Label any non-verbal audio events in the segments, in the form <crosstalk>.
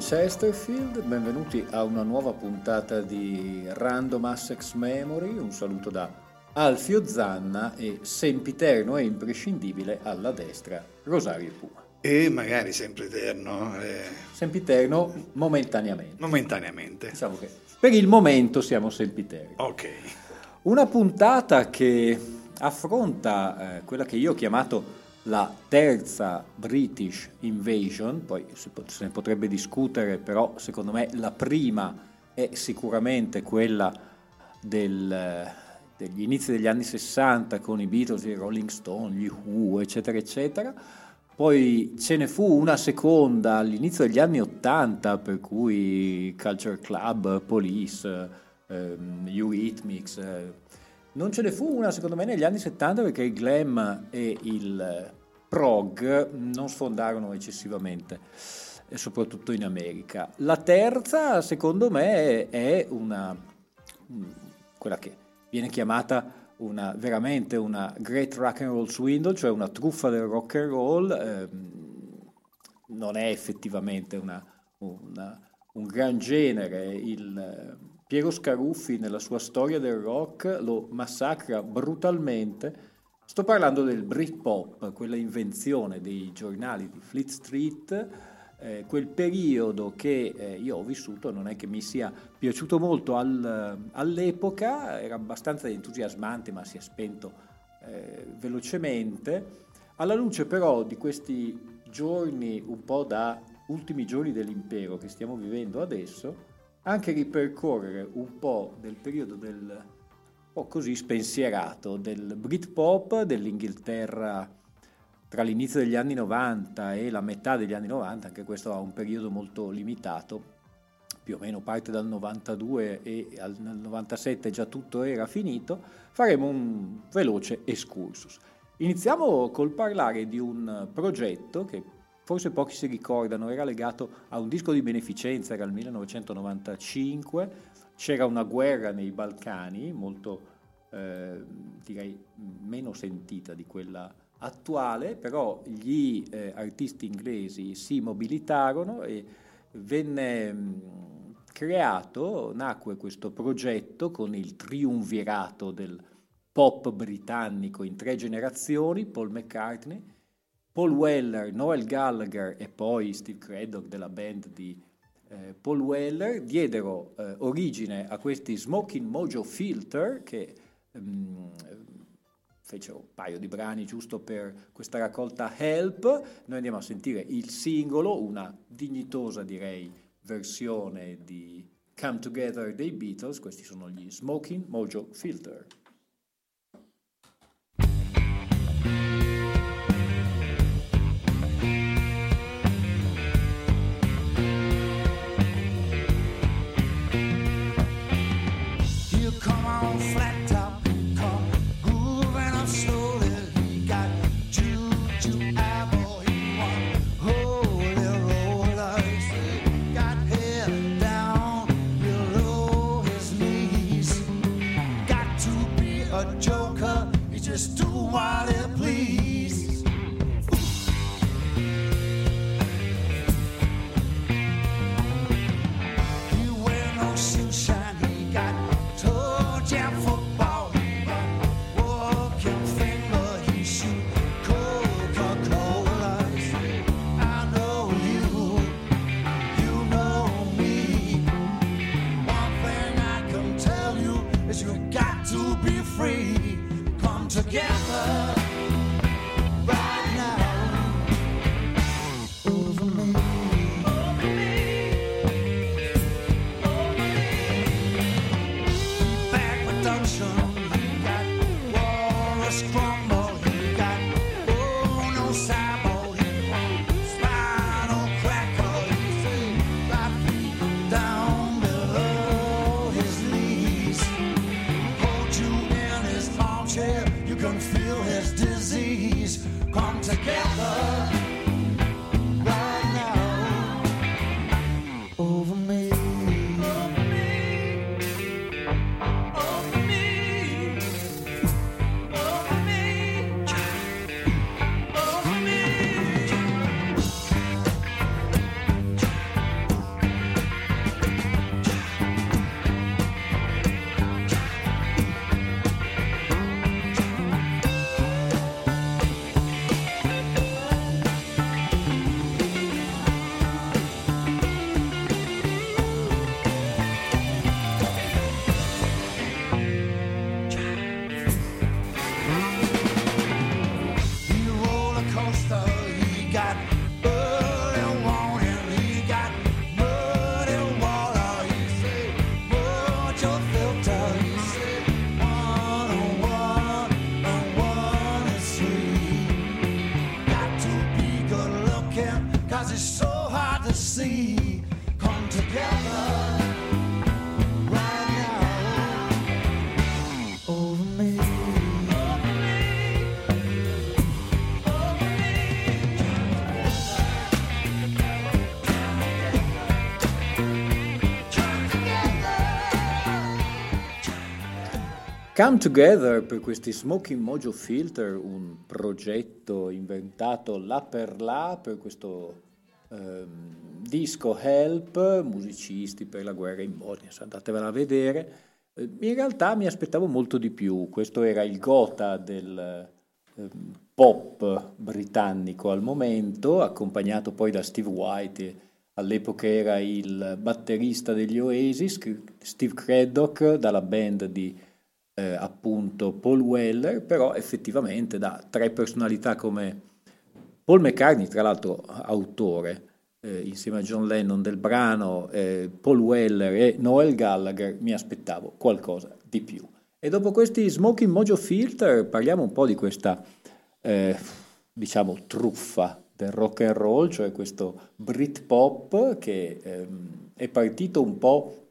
Chesterfield, benvenuti a una nuova puntata di Random Assex Memory. Un saluto da Alfio Zanna e sempiterno e imprescindibile alla destra Rosario Puma. E magari sempre eterno. Eh... Sempiterno momentaneamente. Momentaneamente. Diciamo che per il momento siamo sempiterni. Ok. Una puntata che affronta eh, quella che io ho chiamato la terza British Invasion, poi se ne potrebbe discutere, però secondo me la prima è sicuramente quella del, degli inizi degli anni 60 con i Beatles, i Rolling Stone, gli Who, eccetera, eccetera. Poi ce ne fu una seconda all'inizio degli anni 80, per cui Culture Club, Police, ehm, Eurythmics. Eh, non ce ne fu una secondo me negli anni 70 perché il glam e il prog non sfondarono eccessivamente, soprattutto in America. La terza secondo me è una, quella che viene chiamata una, veramente una great rock and roll swindle, cioè una truffa del rock and roll, ehm, non è effettivamente una, una, un gran genere. Il, Piero Scaruffi nella sua storia del rock lo massacra brutalmente. Sto parlando del Britpop, quella invenzione dei giornali di Fleet Street, eh, quel periodo che eh, io ho vissuto non è che mi sia piaciuto molto al, all'epoca, era abbastanza entusiasmante ma si è spento eh, velocemente. Alla luce però di questi giorni un po' da ultimi giorni dell'impero che stiamo vivendo adesso, anche ripercorrere un po' del periodo del po' così spensierato del Britpop dell'Inghilterra tra l'inizio degli anni 90 e la metà degli anni 90, anche questo ha un periodo molto limitato, più o meno parte dal 92 e nel 97 già tutto era finito, faremo un veloce excursus. Iniziamo col parlare di un progetto che forse pochi si ricordano, era legato a un disco di beneficenza, era il 1995, c'era una guerra nei Balcani, molto eh, direi meno sentita di quella attuale, però gli eh, artisti inglesi si mobilitarono e venne mh, creato, nacque questo progetto con il triunvirato del pop britannico in tre generazioni, Paul McCartney, Paul Weller, Noel Gallagher e poi Steve Craddock della band di eh, Paul Weller diedero eh, origine a questi Smoking Mojo Filter che ehm, fecero un paio di brani giusto per questa raccolta Help. Noi andiamo a sentire il singolo, una dignitosa direi versione di Come Together dei Beatles, questi sono gli Smoking Mojo Filter. Come Together per questi Smoking Mojo Filter, un progetto inventato là per là per questo ehm, disco Help, musicisti per la guerra in Bosnia, andatevela a vedere. Eh, In realtà mi aspettavo molto di più, questo era il gota del ehm, pop britannico al momento, accompagnato poi da Steve White, all'epoca era il batterista degli Oasis, Steve Craddock dalla band di eh, appunto Paul Weller, però effettivamente da tre personalità come Paul McCartney, tra l'altro autore, eh, insieme a John Lennon del brano, eh, Paul Weller e Noel Gallagher, mi aspettavo qualcosa di più. E dopo questi Smoking Mojo Filter parliamo un po' di questa, eh, diciamo, truffa del rock and roll, cioè questo Britpop che ehm, è partito un po'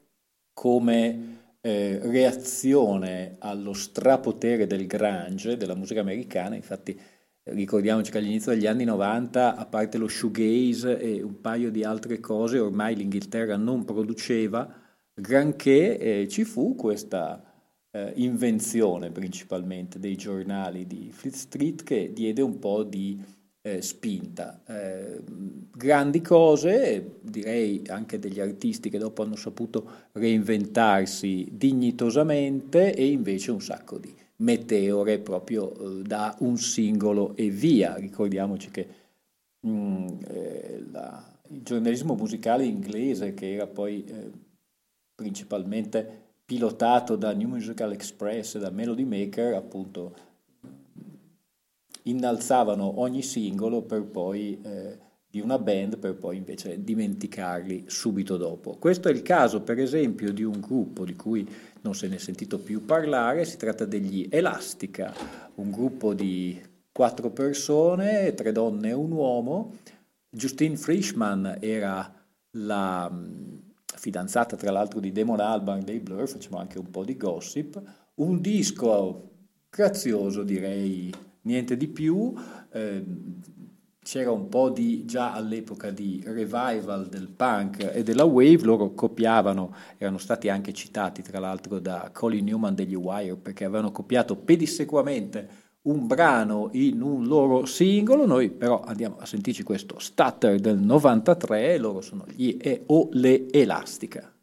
come eh, reazione allo strapotere del grunge, della musica americana, infatti ricordiamoci che all'inizio degli anni 90, a parte lo shoegaze e un paio di altre cose, ormai l'Inghilterra non produceva granché, eh, ci fu questa eh, invenzione principalmente dei giornali di Fleet Street che diede un po' di eh, spinta. Eh, grandi cose, direi anche degli artisti che dopo hanno saputo reinventarsi dignitosamente e invece un sacco di meteore proprio eh, da un singolo e via. Ricordiamoci che mm, eh, la, il giornalismo musicale inglese, che era poi eh, principalmente pilotato da New Musical Express e da Melody Maker, appunto innalzavano ogni singolo per poi, eh, di una band per poi invece dimenticarli subito dopo. Questo è il caso per esempio di un gruppo di cui non se ne è sentito più parlare, si tratta degli Elastica, un gruppo di quattro persone, tre donne e un uomo. Justine Frischman era la mh, fidanzata tra l'altro di Damon Albarn dei Blur, facciamo anche un po' di gossip, un disco grazioso direi, niente di più, eh, c'era un po' di, già all'epoca di revival del punk e della wave, loro copiavano, erano stati anche citati tra l'altro da Colin Newman degli Wire perché avevano copiato pedissequamente un brano in un loro singolo, noi però andiamo a sentirci questo Stutter del 93, loro sono gli e o le Elastica.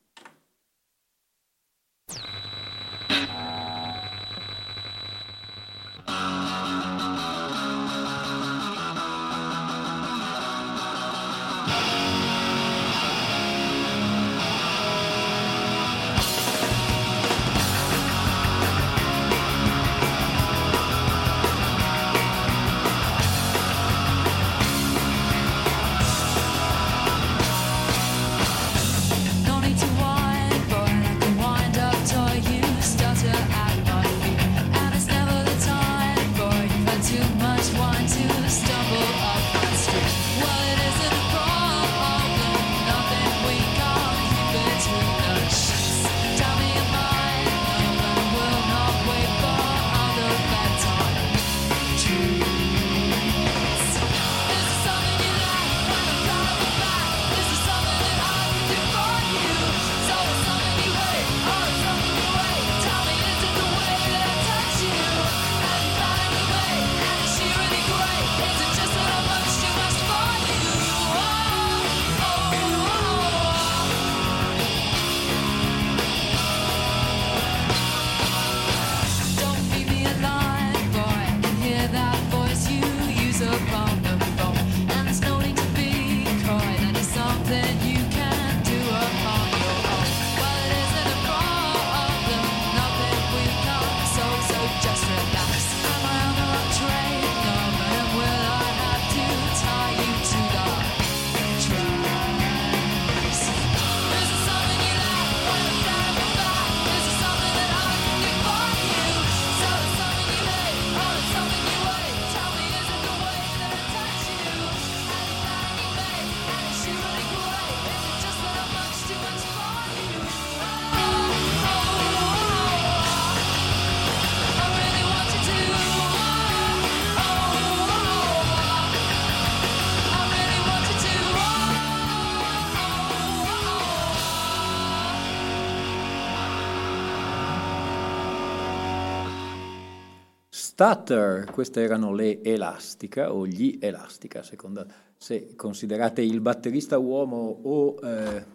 Stutter, queste erano le Elastica o gli Elastica, secondo se considerate il batterista uomo o eh,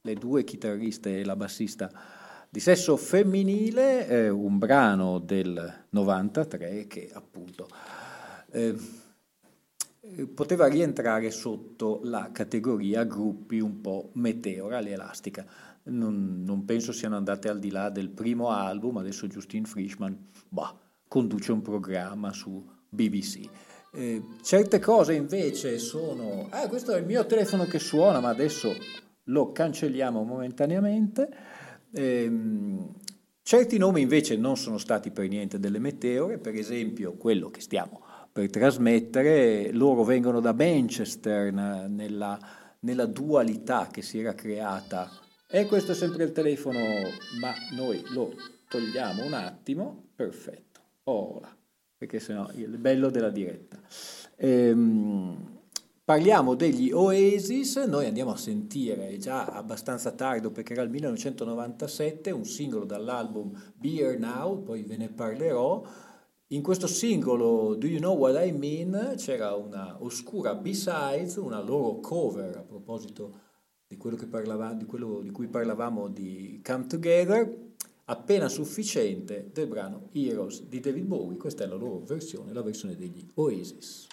le due chitarriste e la bassista di sesso femminile, eh, un brano del 93 che appunto eh, poteva rientrare sotto la categoria gruppi un po' meteora, l'elastica. Non, non penso siano andate al di là del primo album, adesso Justin Frischman bah, conduce un programma su BBC. Eh, certe cose invece sono, ah questo è il mio telefono che suona, ma adesso lo cancelliamo momentaneamente. Eh, certi nomi invece non sono stati per niente delle meteore, per esempio quello che stiamo per trasmettere, loro vengono da Manchester nella, nella dualità che si era creata. E questo è sempre il telefono, ma noi lo togliamo un attimo, perfetto, ora, perché sennò il bello della diretta. Ehm, Parliamo degli Oasis, noi andiamo a sentire, già abbastanza tardo perché era il 1997, un singolo dall'album Be Here Now, poi ve ne parlerò. In questo singolo Do You Know What I Mean c'era una oscura B-sides, una loro cover a proposito di quello, parlava, di, quello di cui parlavamo di Come Together, appena sufficiente del brano Heroes di David Bowie, questa è la loro versione, la versione degli Oasis.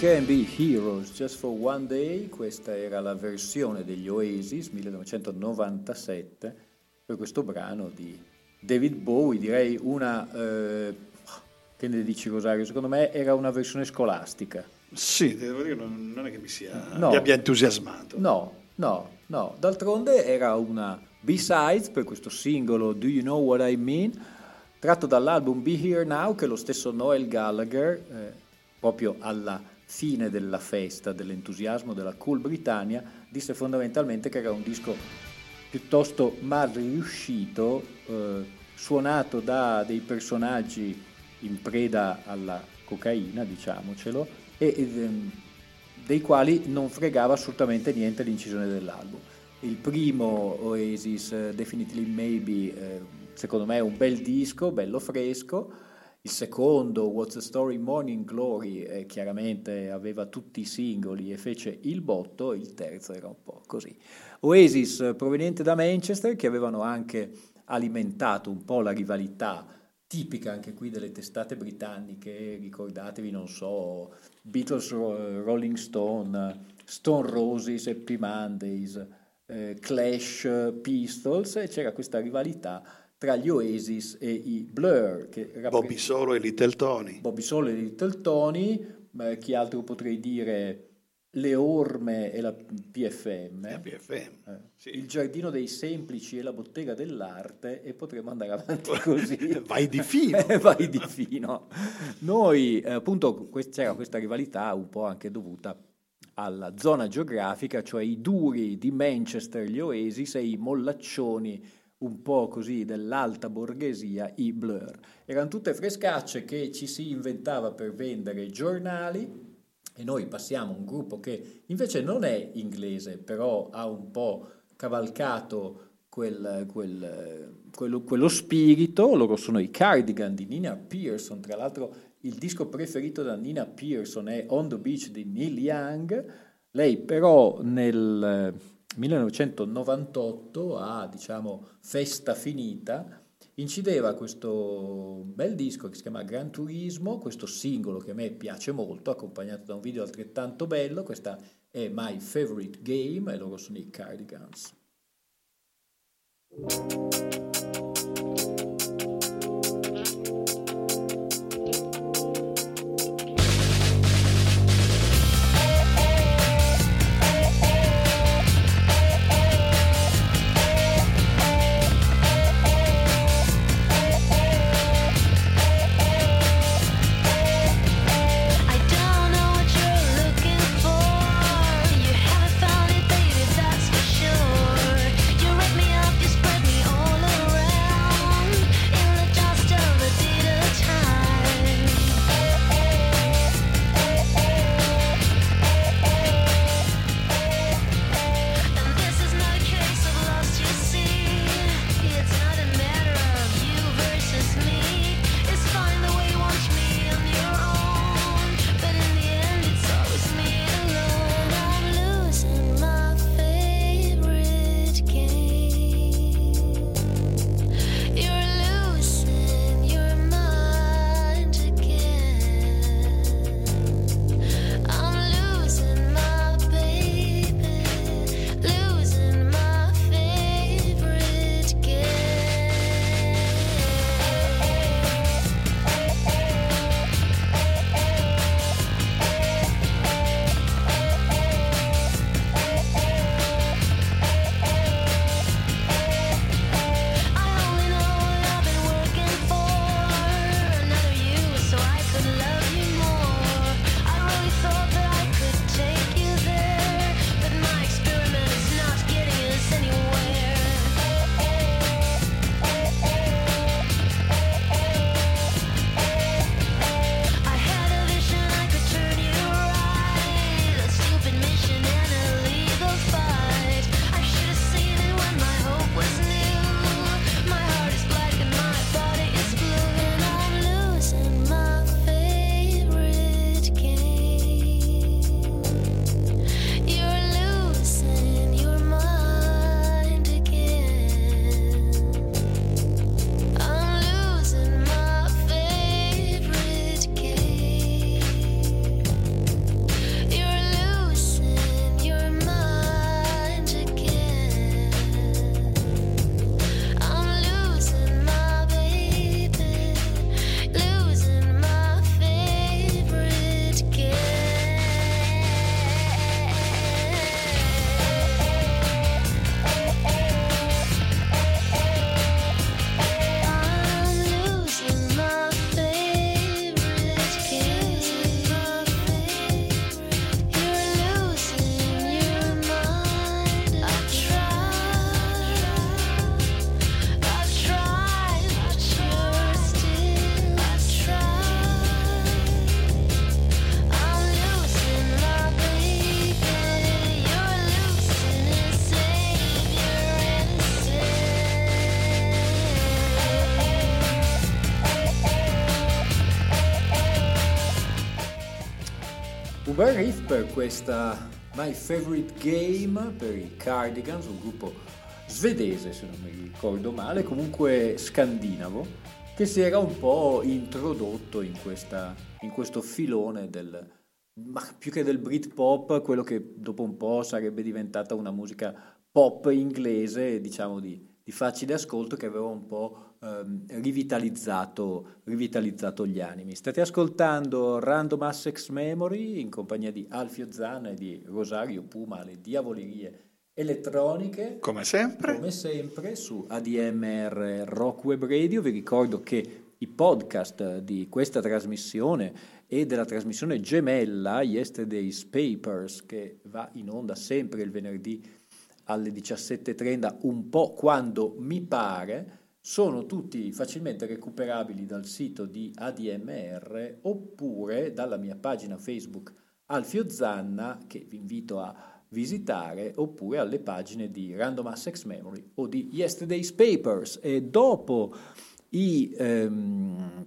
Can Be Heroes Just for One Day, questa era la versione degli Oasis 1997 per questo brano di David Bowie, direi una, eh, Che ne dici Rosario? Secondo me era una versione scolastica. Sì, devo dire, non, non è che mi, sia, No. mi abbia entusiasmato. No, no, no. D'altronde era una B-sides per questo singolo Do You Know What I Mean? Tratto dall'album Be Here Now che lo stesso Noel Gallagher, eh, proprio alla fine della festa, dell'entusiasmo della Cool Britannia, disse fondamentalmente che era un disco piuttosto mal riuscito, eh, suonato da dei personaggi in preda alla cocaina, diciamocelo, e ehm, dei quali non fregava assolutamente niente l'incisione dell'album. Il primo, Oasis, eh, Definitely Maybe, eh, secondo me è un bel disco, bello fresco. Il secondo, What's the Story Morning Glory, eh, chiaramente aveva tutti i singoli e fece il botto. Il terzo era un po' così. Oasis, eh, proveniente da Manchester, che avevano anche alimentato un po' la rivalità tipica anche qui delle testate britanniche, ricordatevi, non so, Beatles, Ro- Rolling Stone, Stone Roses, Happy Mondays, eh, Clash, Pistols, e c'era questa rivalità tra gli Oasis e i Blur, che rappre- Bobby Solo e Little Tony. Bobby Solo e Little Tony, ma chi altro potrei dire, Le Orme e la PFM. La PFM. Eh, Sì. Il giardino dei semplici e la bottega dell'arte e potremmo andare avanti <laughs> così. Vai di fino. Eh, <laughs> Vai di fino. Noi, eh, appunto, c'era questa rivalità un po' anche dovuta alla zona geografica, cioè i duri di Manchester, gli Oasis, e i mollaccioni un po' così dell'alta borghesia, i Blur. Erano tutte frescacce che ci si inventava per vendere giornali e noi passiamo un gruppo che invece non è inglese, però ha un po' cavalcato quel- quel- quello, quello spirito, loro sono i Cardigan di Nina Pearson, tra l'altro il disco preferito da Nina Pearson è On the Beach di Neil Young, lei però nel 1998 a diciamo festa finita incideva questo bel disco che si chiama Gran Turismo, questo singolo che a me piace molto, accompagnato da un video altrettanto bello, questa è My Favorite Game e loro sono i Cardigans. Per questa My Favorite Game per i Cardigans, un gruppo svedese se non mi ricordo male, comunque scandinavo, che si era un po' introdotto in, questa, in questo filone del, ma più che del Britpop, quello che dopo un po' sarebbe diventata una musica pop inglese, diciamo di, di facile ascolto, che aveva un po' ehm, rivitalizzato, rivitalizzato gli animi. State ascoltando Random Assex Memory in compagnia di Alfio Zanna e di Rosario Puma, le diavolerie elettroniche. Come sempre. Come sempre su ADMR Rock Web Radio, vi ricordo che i podcast di questa trasmissione e della trasmissione gemella Yesterday's Papers che va in onda sempre il venerdì alle 17.30 un po' quando mi pare sono tutti facilmente recuperabili dal sito di ADMR oppure dalla mia pagina Facebook Alfio Zanna che vi invito a visitare oppure alle pagine di Random Assex Memory o di Yesterday's Papers. E dopo i ehm,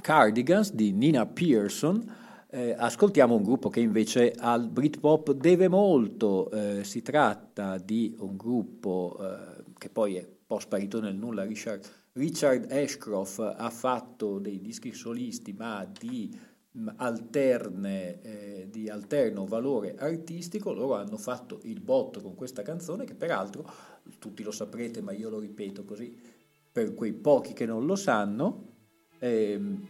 Cardigans di Nina Pearson eh, ascoltiamo un gruppo che invece al Britpop deve molto eh, si tratta di un gruppo eh, che poi è po' sparito nel nulla Richard, Richard Ashcroft ha fatto dei dischi solisti ma di alterne, eh, di alterno valore artistico, loro hanno fatto il botto con questa canzone che peraltro tutti lo saprete ma io lo ripeto così per quei pochi che non lo sanno, ehm,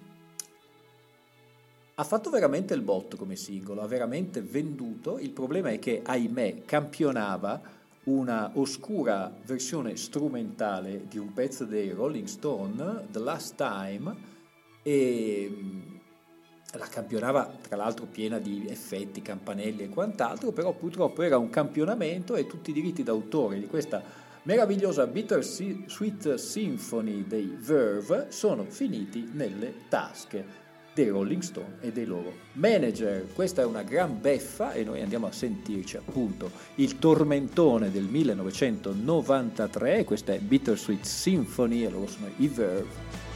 ha fatto veramente il botto come singolo, ha veramente venduto, il problema è che ahimè campionava una oscura versione strumentale di un pezzo dei Rolling Stone, The Last Time, e la campionava tra l'altro piena di effetti, campanelli e quant'altro, però purtroppo era un campionamento e tutti i diritti d'autore di questa meravigliosa Bitter Sweet Symphony dei Verve sono finiti nelle tasche dei Rolling Stone e dei loro manager. Questa è una gran beffa e noi andiamo a sentirci appunto il tormentone del 1993, questa è Bittersweet Symphony e loro sono i Verve.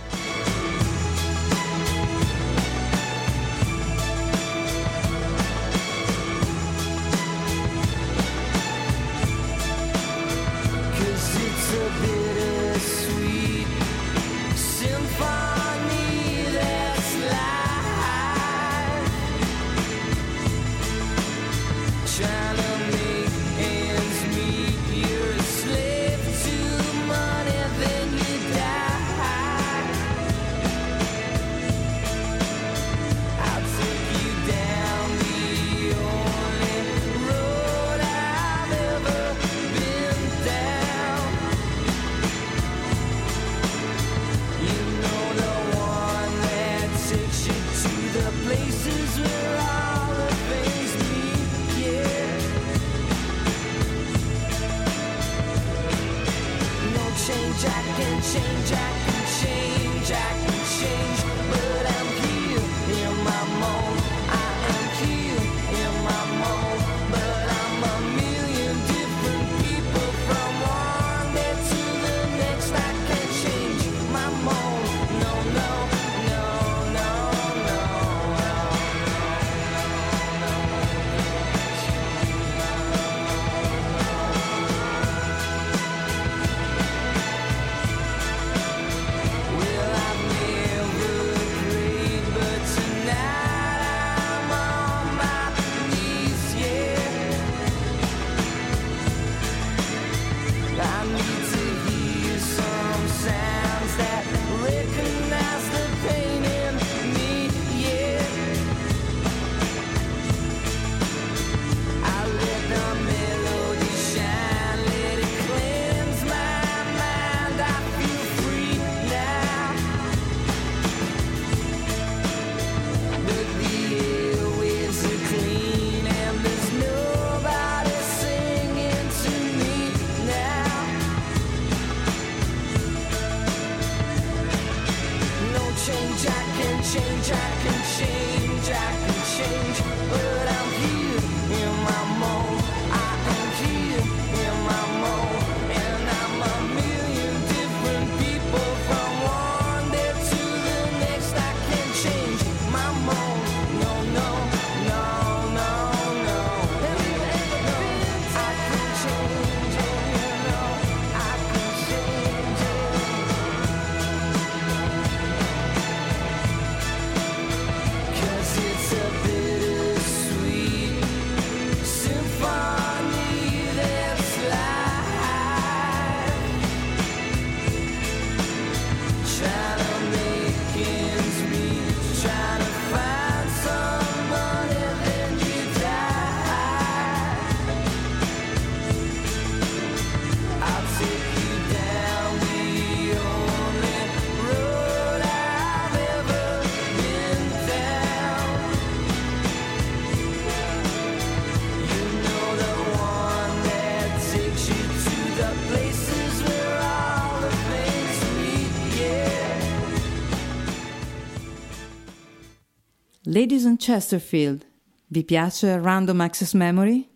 Ladies and Chesterfield, vi piace Random Access Memory?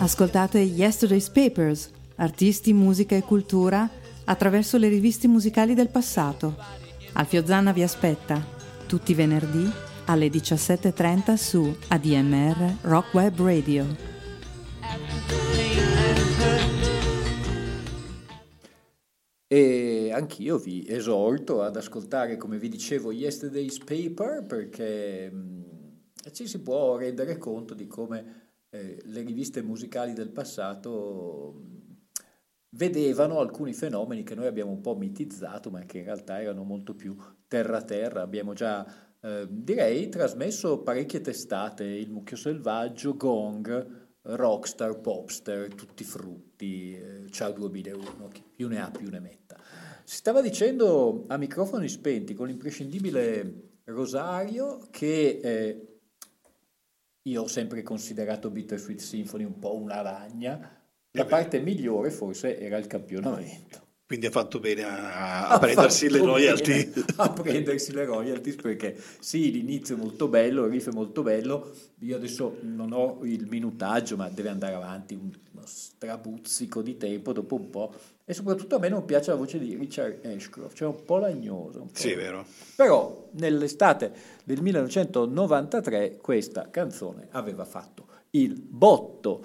Ascoltate Yesterday's Papers, artisti, musica e cultura attraverso le riviste musicali del passato. Alfio Zanna vi aspetta tutti i venerdì alle 17.30 su ADMR Rock Web Radio. E anch'io vi esorto ad ascoltare, come vi dicevo, Yesterday's Paper perché mh, ci si può rendere conto di come eh, le riviste musicali del passato mh, vedevano alcuni fenomeni che noi abbiamo un po' mitizzato, ma che in realtà erano molto più terra-terra. Abbiamo già, eh, direi, trasmesso parecchie testate, Il Mucchio Selvaggio, Gong, Rockstar, Popster, tutti frutti, eh, Ciao 2001, chi più ne ha più ne metta. Si stava dicendo a microfoni spenti con l'imprescindibile Rosario che eh, io ho sempre considerato Bittersweet Symphony un po' una ragna, la parte migliore forse era il campionamento. Quindi ha fatto bene a, a prendersi le royalty. <laughs> A prendersi le royalties perché sì, l'inizio è molto bello, il riff è molto bello. Io adesso non ho il minutaggio, ma deve andare avanti un- uno strabuzzico di tempo dopo un po'. E soprattutto a me non piace la voce di Richard Ashcroft, cioè un po' lagnosa. un po'. Sì, vero. Però nell'estate del 1993 questa canzone aveva fatto il botto.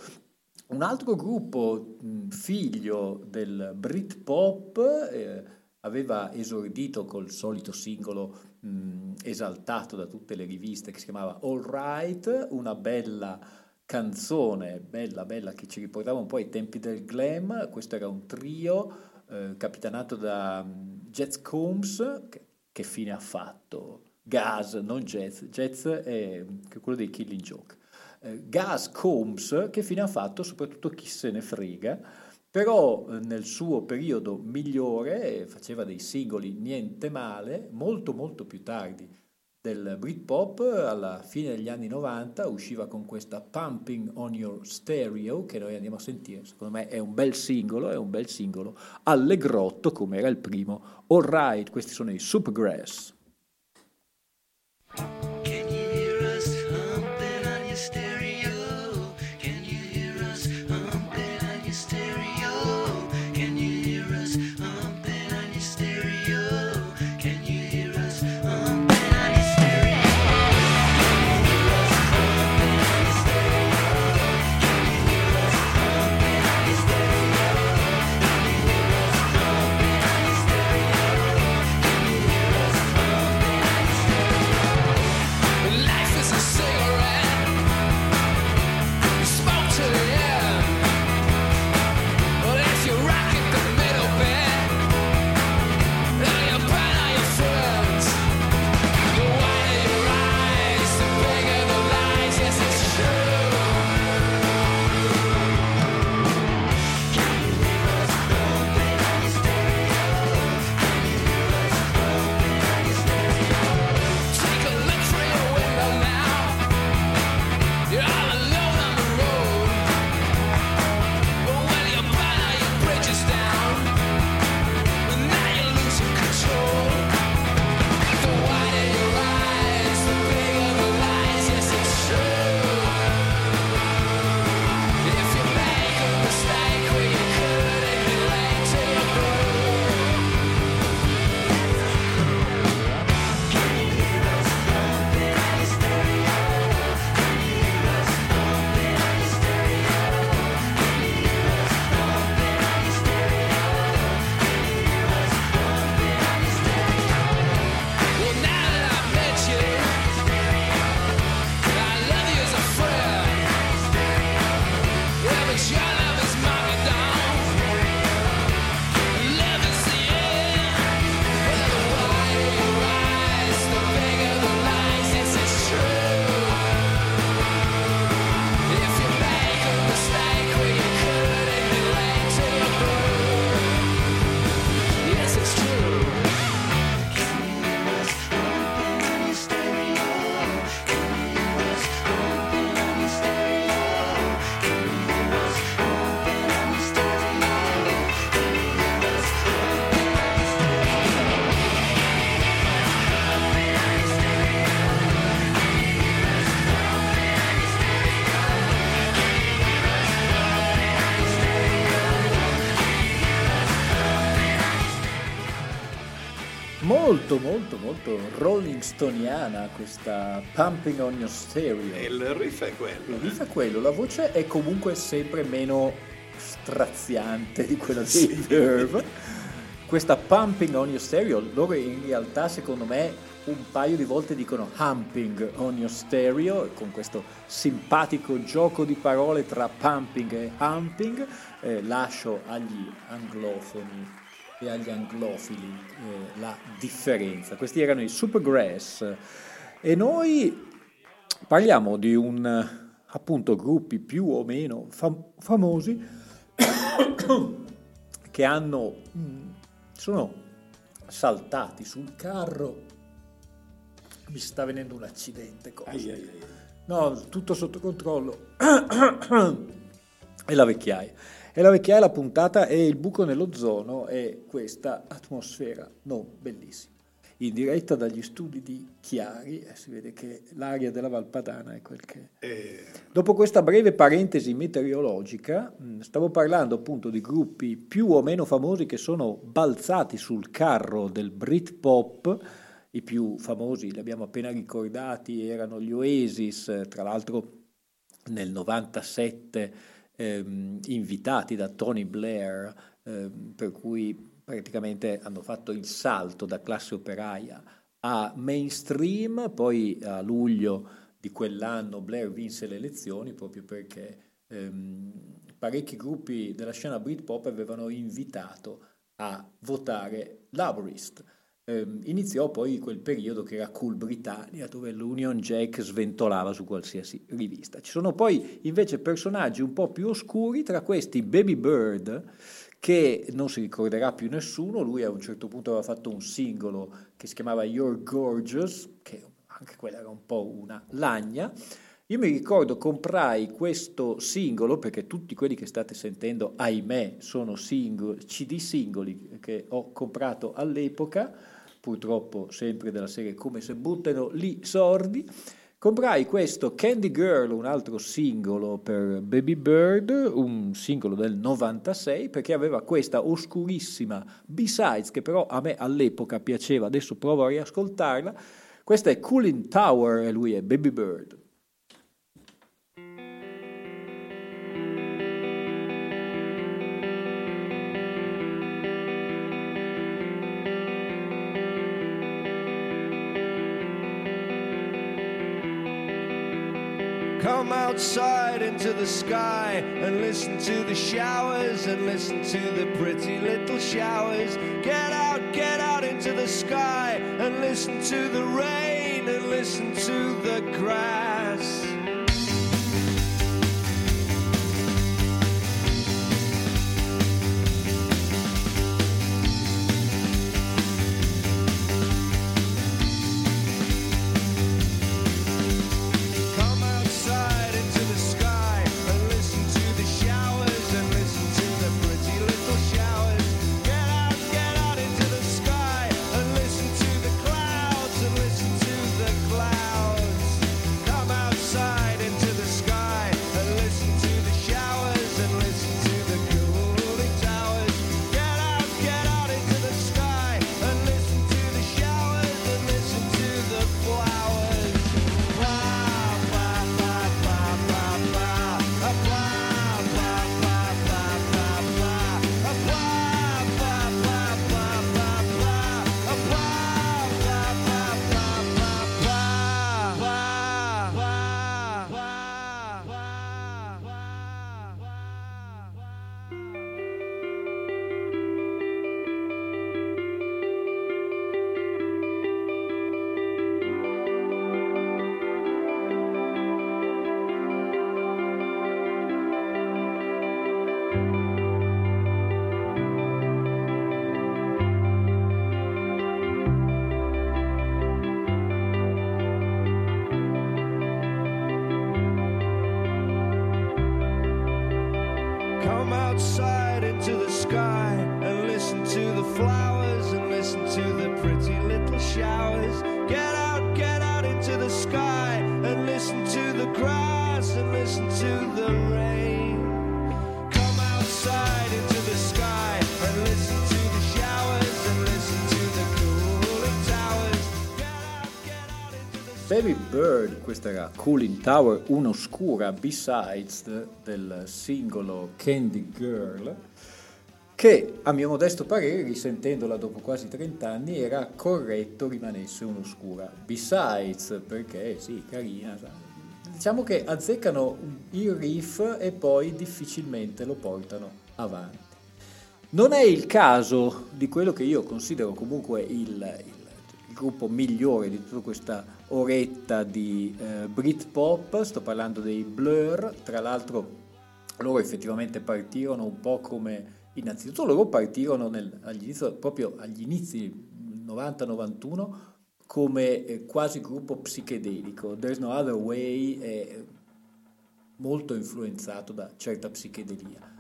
Un altro gruppo figlio del Britpop eh, aveva esordito col solito singolo mh, esaltato da tutte le riviste che si chiamava All Right, una bella canzone, bella bella che ci riportava un po' ai tempi del glam. Questo era un trio eh, capitanato da Jets Combs, che, che fine ha fatto? Gas, non Jets, Jets è quello dei Killing Joke. Eh, Gas Combs, che fine ha fatto? Soprattutto chi se ne frega, però eh, nel suo periodo migliore eh, faceva dei singoli niente male, molto molto più tardi del Britpop, alla fine degli anni 90 usciva con questa Pumping on Your Stereo che noi andiamo a sentire, secondo me è un bel singolo, è un bel singolo, allegrotto come era il primo, All Right, questi sono i Supergrass. Molto molto molto Rolling Stoniana questa Pumping on Your Stereo. E il riff è quello. Il riff è quello, la voce è comunque sempre meno straziante di quella di Verve. Questa Pumping on Your Stereo, loro in realtà secondo me un paio di volte dicono Humping on Your Stereo, con questo simpatico gioco di parole tra pumping e humping, eh, lascio agli anglofoni e agli anglofili eh, la differenza. Questi erano i Supergrass. E noi parliamo di un appunto gruppi più o meno fam- famosi <coughs> che hanno mm, sono saltati sul carro. Mi sta venendo un accidente cosa? No tutto sotto controllo. <coughs> E la vecchiaia e la vecchiaia la puntata è il buco nell'ozono e questa atmosfera non bellissima in diretta dagli studi di Chiari e si vede che l'aria della Valpadana è quel che è. E Dopo questa breve parentesi meteorologica, mh, stavo parlando appunto di gruppi più o meno famosi che sono balzati sul carro del Britpop. I più famosi, li abbiamo appena ricordati, erano gli Oasis, eh, tra l'altro nel 97 ehm, invitati da Tony Blair, ehm, per cui praticamente hanno fatto il salto da classe operaia a mainstream, poi a luglio di quell'anno Blair vinse le elezioni proprio perché ehm, parecchi gruppi della scena Britpop avevano invitato a votare Laborist. Ehm, iniziò poi quel periodo che era Cool Britannia, dove l'Union Jack sventolava su qualsiasi rivista. Ci sono poi invece personaggi un po' più oscuri, tra questi Baby Bird, che non si ricorderà più nessuno, lui a un certo punto aveva fatto un singolo che si chiamava You're Gorgeous, che anche quella era un po' una lagna. Io mi ricordo comprai questo singolo, perché tutti quelli che state sentendo, ahimè, sono singoli, CD singoli che ho comprato all'epoca, purtroppo sempre della serie come se buttano lì sordi. Comprai questo Candy Girl, un altro singolo per Baby Bird, un singolo del 96, perché aveva questa oscurissima B-sides che però a me all'epoca piaceva, adesso provo a riascoltarla. Questa è Cooling Tower e lui è Baby Bird. Outside into the sky and listen to the showers and listen to the pretty little showers. Get out, get out into the sky and listen to the rain and listen to the grass. David Byrd, questa era Cooling Tower, un'oscura B-sides de- del singolo Candy Girl, che a mio modesto parere, risentendola dopo quasi 30 anni, era corretto rimanesse un'oscura B-sides, perché sì, carina, diciamo che azzeccano il riff e poi difficilmente lo portano avanti. Non è il caso di quello che io considero comunque il, il- il gruppo migliore di tutta questa oretta di eh, Britpop, sto parlando dei Blur, tra l'altro loro effettivamente partirono un po' come, innanzitutto loro partirono nel- agli inizi- proprio agli inizi 90-91 come eh, quasi gruppo psichedelico, There's No Other Way è molto influenzato da certa psichedelia.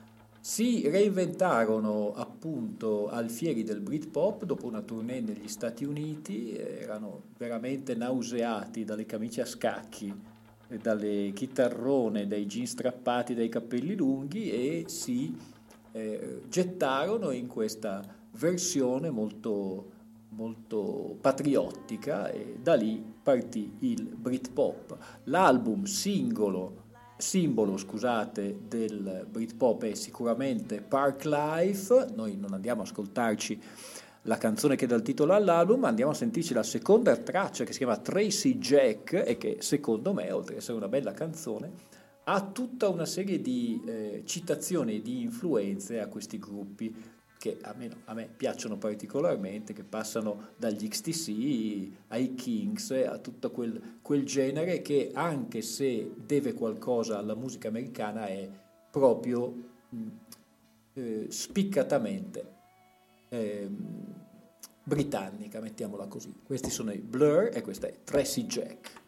Si reinventarono appunto al fieri del Britpop dopo una tournée negli Stati Uniti, eh, erano veramente nauseati dalle camicie a scacchi, e dalle chitarrone, dai jeans strappati, dai capelli lunghi e si eh, gettarono in questa versione molto, molto patriottica e da lì partì il Britpop. L'album singolo simbolo scusate, del Britpop è sicuramente Park Life, noi non andiamo a ascoltarci la canzone che dà il titolo all'album, ma andiamo a sentirci la seconda traccia che si chiama Tracy Jack e che secondo me, oltre ad essere una bella canzone, ha tutta una serie di eh, citazioni e di influenze a questi gruppi che a me, a me piacciono particolarmente, che passano dagli XTC ai Kings, a tutto quel, quel genere che anche se deve qualcosa alla musica americana è proprio mh, eh, spiccatamente ehm, britannica, mettiamola così. Questi sono i Blur e questa è Tracy Jack.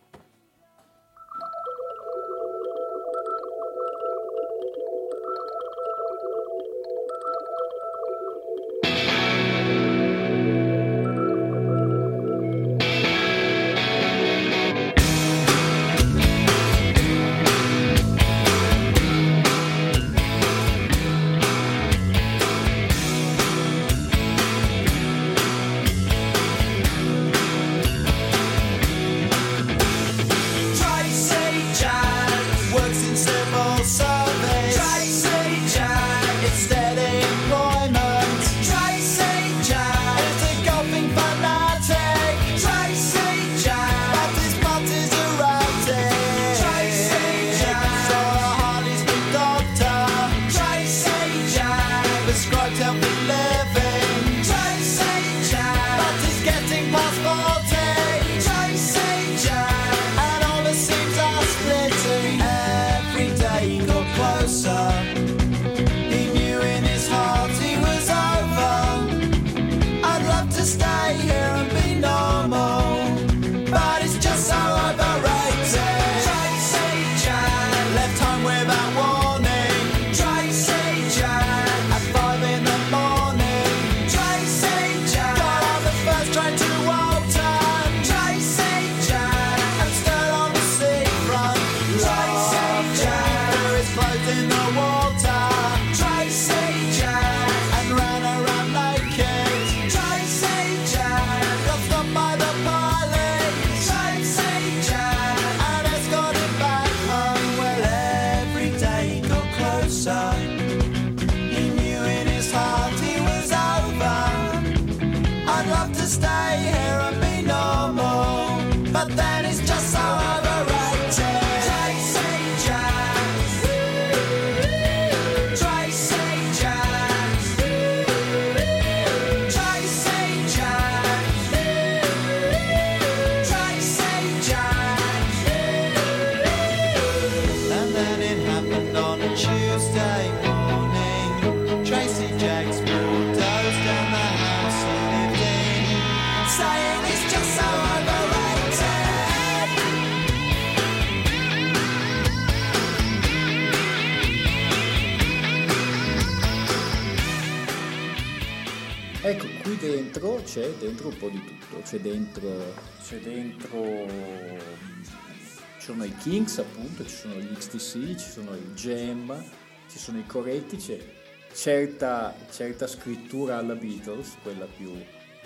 outside. C'è dentro un po' di tutto, c'è dentro, c'è dentro, ci sono i Kings appunto, ci sono gli XTC, ci sono i Jam, ci sono i Coretti, c'è certa, certa scrittura alla Beatles, quella più,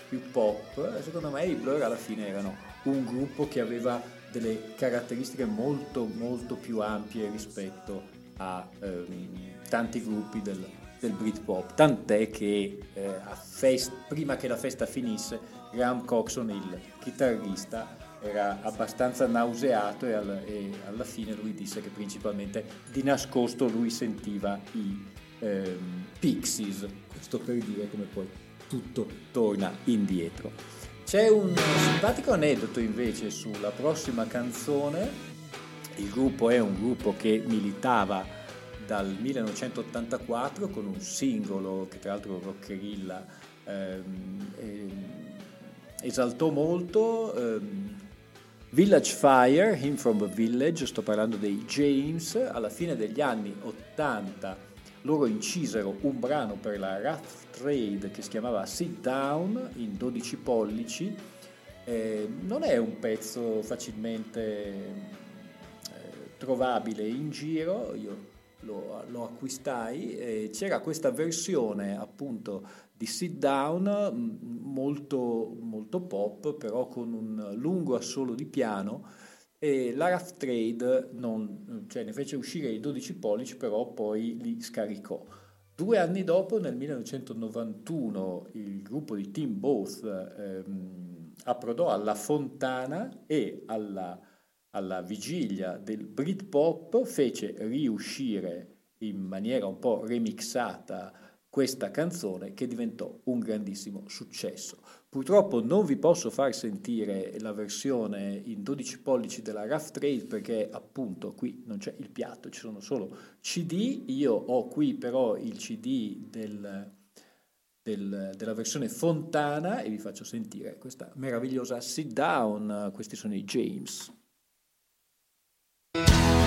più pop, secondo me i Blur alla fine erano un gruppo che aveva delle caratteristiche molto molto più ampie rispetto a ehm, tanti gruppi del, del Britpop, tant'è che eh, fest- prima che la festa finisse Graham Coxon, il chitarrista, era abbastanza nauseato e, al- e alla fine lui disse che principalmente di nascosto lui sentiva i ehm, Pixies, questo per dire come poi tutto torna indietro. C'è un simpatico aneddoto invece sulla prossima canzone, il gruppo è un gruppo che militava dal 1984 con un singolo che tra l'altro Rockerilla ehm, ehm, esaltò molto, ehm, Village Fire, Him from a Village, sto parlando dei James, alla fine degli anni 80 loro incisero un brano per la Rough Trade che si chiamava Sit Down in 12 pollici, Eh, non è un pezzo facilmente eh, trovabile in giro, io lo, lo acquistai, e c'era questa versione appunto di Sit Down molto, molto pop, però con un lungo assolo di piano e la Rough Trade non, cioè ne fece uscire i 12 pollici, però poi li scaricò. Due anni dopo, nel 1991, il gruppo di Tim Both ehm, approdò alla Fontana e alla, alla vigilia del Britpop fece riuscire in maniera un po' remixata questa canzone che diventò un grandissimo successo. Purtroppo non vi posso far sentire la versione in 12 pollici della Rough Trade perché appunto qui non c'è il piatto, ci sono solo CD, io ho qui però il CD del, del- della versione Fontana e vi faccio sentire questa meravigliosa Sit Down, questi sono i James. I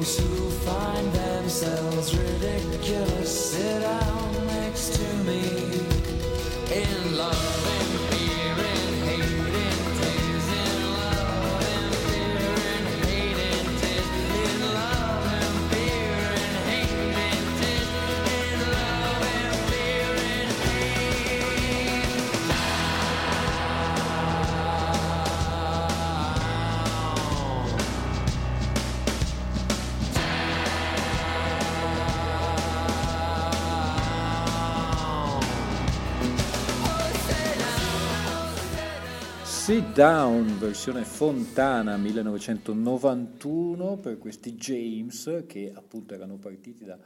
Those who find themselves ridiculous sit down next to me in love. Down, versione Fontana 1991 per questi James che appunto erano partiti da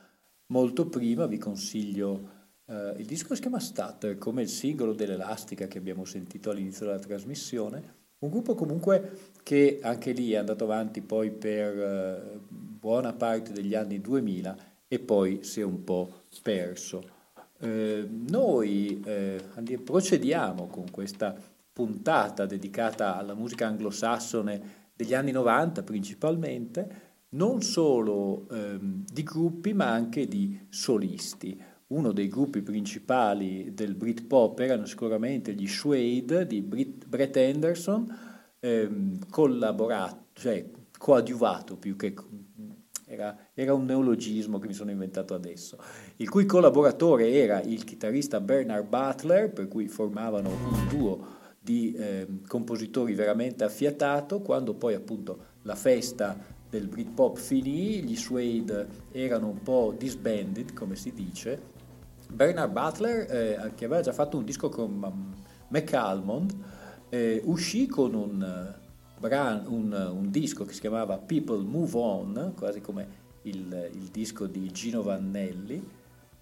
molto prima, vi consiglio eh, il disco si chiama Stutter come il singolo dell'Elastica che abbiamo sentito all'inizio della trasmissione, un gruppo comunque che anche lì è andato avanti poi per eh, buona parte degli anni 2000 e poi si è un po' perso. Eh, noi eh, procediamo con questa puntata dedicata alla musica anglosassone degli anni 90 principalmente, non solo ehm, di gruppi ma anche di solisti. Uno dei gruppi principali del Britpop erano sicuramente gli Suede di Brit- Brett Anderson, ehm, collaborato, cioè coadiuvato più che era, era, un neologismo che mi sono inventato adesso, il cui collaboratore era il chitarrista Bernard Butler, per cui formavano un duo di eh, compositori veramente affiatato, quando poi appunto la festa del Britpop finì, gli Suede erano un po' disbanded, come si dice. Bernard Butler, eh, che aveva già fatto un disco con um, McAlmond, eh, uscì con un, brano, un, un, disco che si chiamava People Move On, quasi come il, il disco di Gino Vannelli,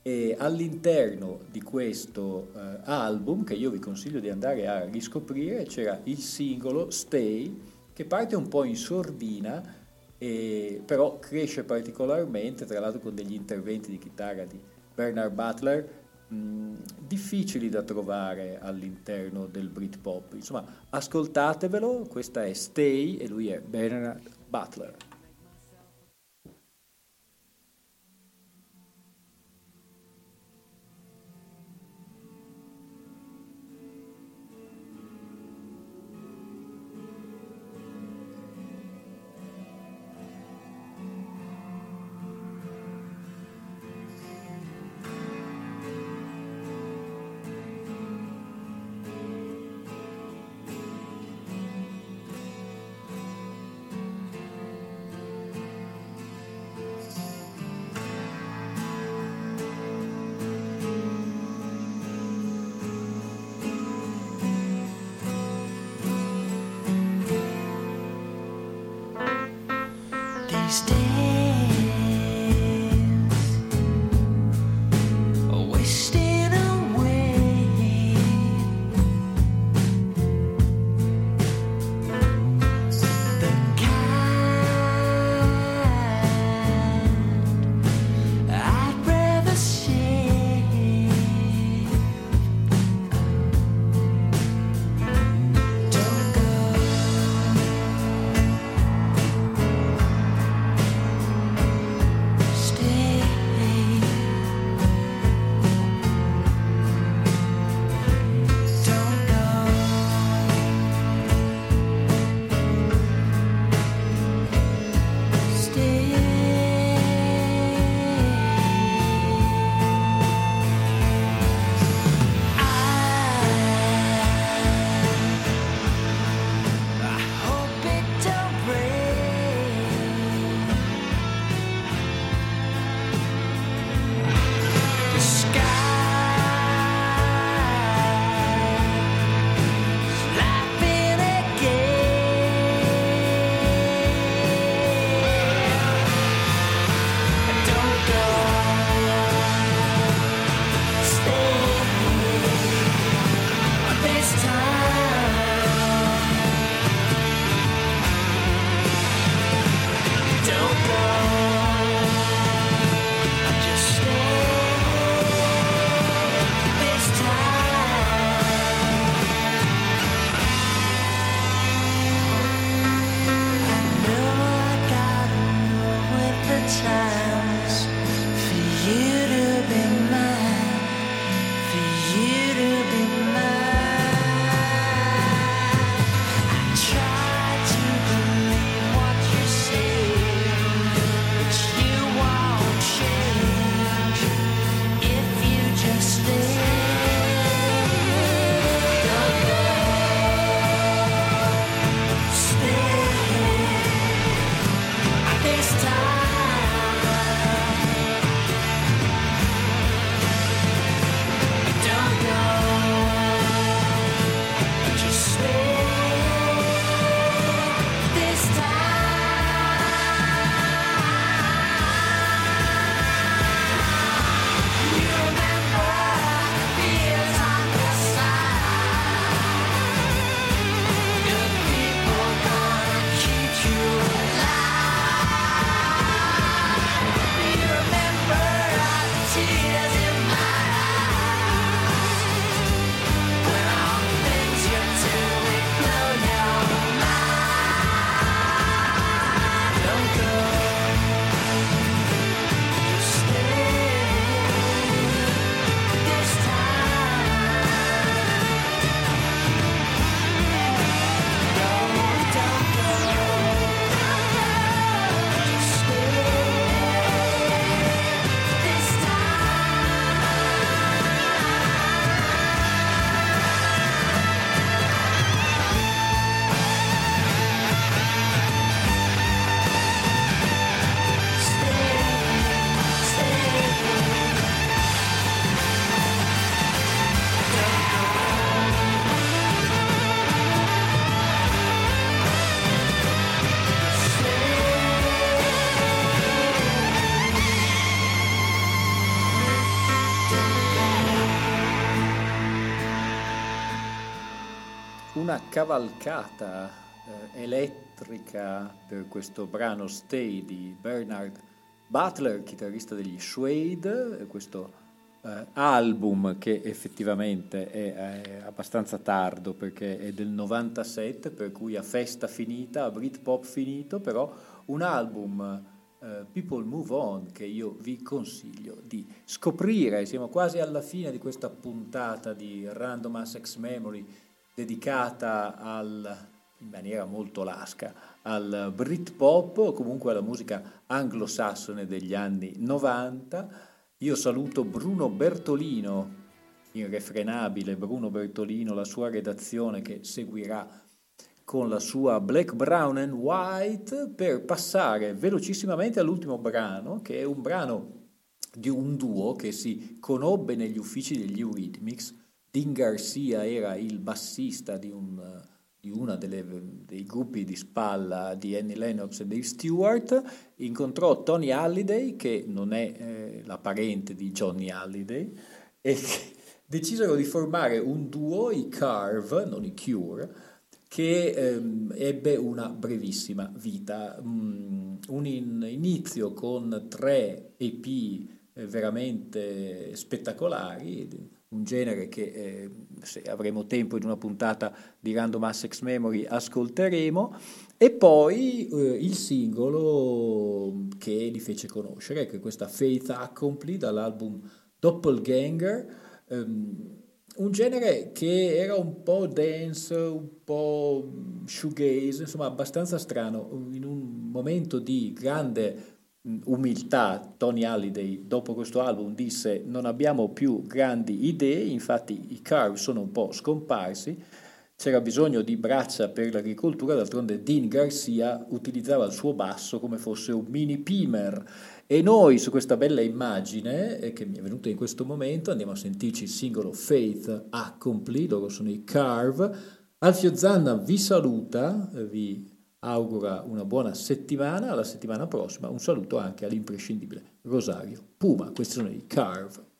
e all'interno di questo uh, album, che io vi consiglio di andare a riscoprire, c'era il singolo Stay, che parte un po' in sordina, e, però cresce particolarmente, tra l'altro con degli interventi di chitarra di Bernard Butler, mh, difficili da trovare all'interno del Britpop. Insomma, ascoltatevelo, questa è Stay e lui è Bernard Butler. Cavalcata eh, elettrica per questo brano Stay di Bernard Butler, chitarrista degli Suede, questo eh, album che effettivamente è, è abbastanza tardo perché è del 97, per cui a festa finita, a Britpop finito, però un album eh, People Move On che io vi consiglio di scoprire. Siamo quasi alla fine di questa puntata di Random Access Memory dedicata al, in maniera molto lasca al Britpop o comunque alla musica anglosassone degli anni 90. Io saluto Bruno Bertolino, irrefrenabile Bruno Bertolino, la sua redazione che seguirà con la sua Black, Brown and White per passare velocissimamente all'ultimo brano, che è un brano di un duo che si conobbe negli uffici degli Eurythmics. Dean Garcia era il bassista di, un, di uno dei gruppi di spalla di Annie Lennox e Dave Stewart, incontrò Tony Halliday, che non è eh, la parente di Johnny Halliday, e <laughs> decisero di formare un duo, i Carve, non i Cure, che ehm, ebbe una brevissima vita, mm, un in- inizio con tre EP eh, veramente spettacolari, un genere che eh, se avremo tempo in una puntata di Random Access Memory ascolteremo, e poi eh, il singolo che li fece conoscere, che è questa Faith Accompli dall'album Doppelganger, ehm, un genere che era un po' dance, un po' shoegaze, insomma abbastanza strano, in un momento di grande umiltà Tony Halliday dopo questo album disse non abbiamo più grandi idee, infatti i Carve sono un po' scomparsi, c'era bisogno di braccia per l'agricoltura, d'altronde Dean Garcia utilizzava il suo basso come fosse un mini pimer e noi su questa bella immagine eh, che mi è venuta in questo momento andiamo a sentirci il singolo Faith Accompli, loro sono i Carve. Alfio Zanna vi saluta, vi augura una buona settimana, alla settimana prossima un saluto anche all'imprescindibile Rosario Puma, questi sono i Carve.